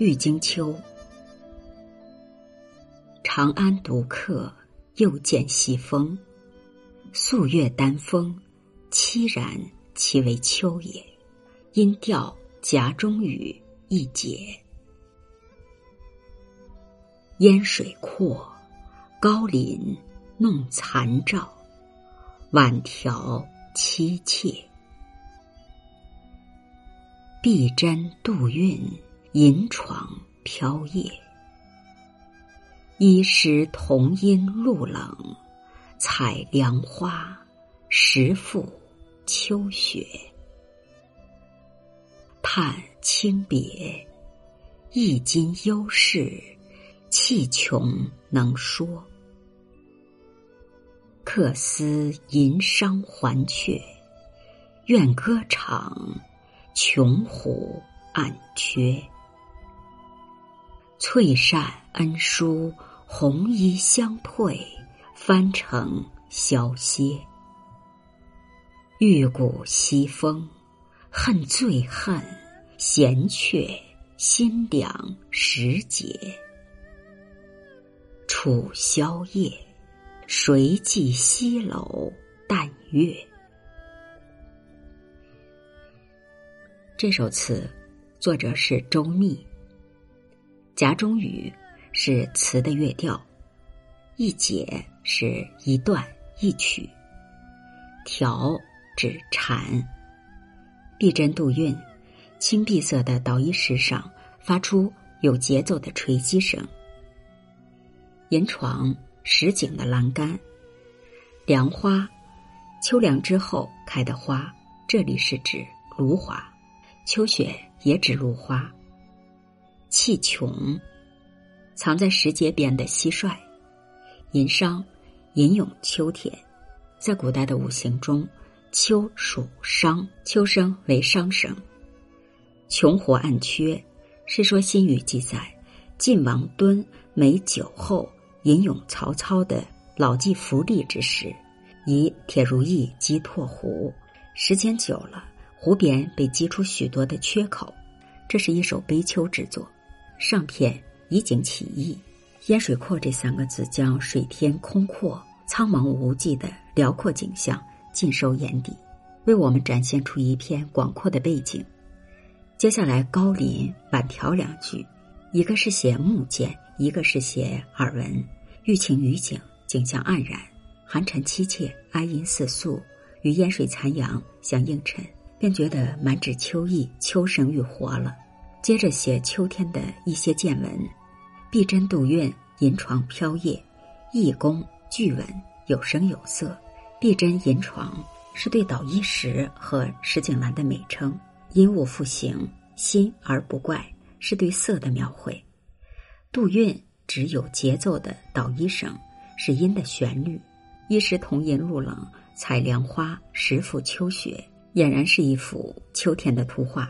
郁金秋。长安独客，又见西风。素月丹枫，凄然其为秋也。音调夹中语，一解。烟水阔，高林弄残照，晚条凄切。碧针渡韵，银床飘曳。一时同阴露冷，采凉花，时复秋雪。叹清别，一襟忧事，气穷能说。客思吟商还阙，愿歌场。穷湖暗缺，翠扇恩书，红衣相退，翻成萧歇。玉骨西风，恨最恨，闲却心凉时节。楚宵夜，谁寄西楼淡月？这首词作者是周密。夹中语是词的乐调，一解是一段一曲，调指禅。碧针渡韵，青碧色的捣衣石上发出有节奏的锤击声。银床石井的栏杆，凉花，秋凉之后开的花，这里是指芦花。秋雪也指芦花。气穷，藏在石阶边的蟋蟀。吟商，吟咏秋天。在古代的五行中，秋属商，秋声为商声。穷活暗缺，世说新语记载，晋王敦美酒后吟咏曹操的老骥伏枥之时，以铁如意击拓湖，时间久了。湖边被击出许多的缺口，这是一首悲秋之作。上片以景起意，烟水阔这三个字将水天空阔、苍茫无际的辽阔景象尽收眼底，为我们展现出一片广阔的背景。接下来高林晚调两句，一个是写木见，一个是写耳闻，寓情于景，景象黯然，寒蝉凄切，哀音似诉，与烟水残阳相映衬。便觉得满纸秋意，秋声欲活了。接着写秋天的一些见闻，碧针渡韵，银床飘曳，意工句稳，有声有色。碧针银床是对捣衣石和石井栏的美称，因物复形，新而不怪，是对色的描绘。渡韵指有节奏的捣衣声，是音的旋律。衣食同吟露冷，采凉花，时复秋雪。俨然是一幅秋天的图画。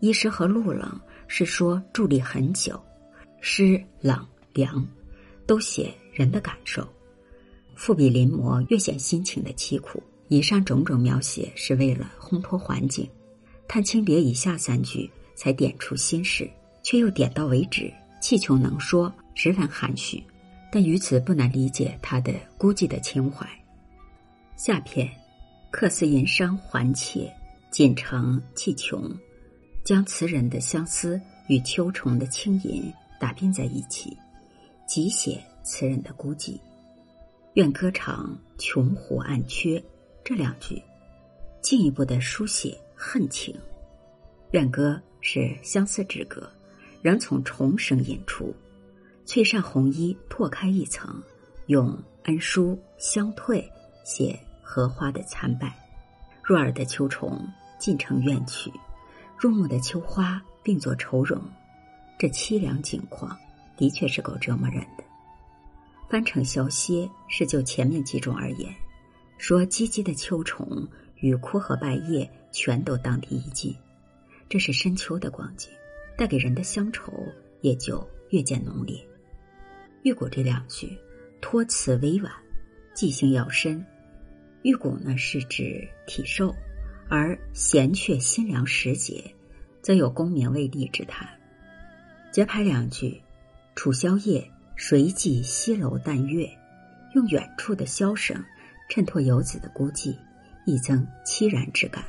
衣湿和露冷是说伫立很久，湿冷凉，都写人的感受。复比临摹，越显心情的凄苦。以上种种描写是为了烘托环境。叹清别以下三句才点出心事，却又点到为止，气穷能说，十分含蓄。但于此不难理解他的孤寂的情怀。下片。客思吟商还阙，锦城气穷，将词人的相思与秋虫的轻吟打并在一起，极写词人的孤寂。愿歌长穷湖暗缺这两句，进一步的书写恨情。愿歌是相思之歌，仍从重声引出。翠扇红衣拓开一层，用恩书相退写。荷花的残败，若耳的秋虫尽成怨曲，入目的秋花并作愁容，这凄凉景况的确是够折磨人的。翻成消歇是就前面几种而言，说唧唧的秋虫与枯荷败叶全都当地一尽，这是深秋的光景，带给人的乡愁也就越见浓烈。玉骨这两句托词委婉，记性要深。玉骨呢是指体瘦，而闲却心凉时节，则有功名未立之叹。节拍两句：“楚宵夜，谁寄西楼淡月？”用远处的箫声衬托游子的孤寂，亦增凄然之感。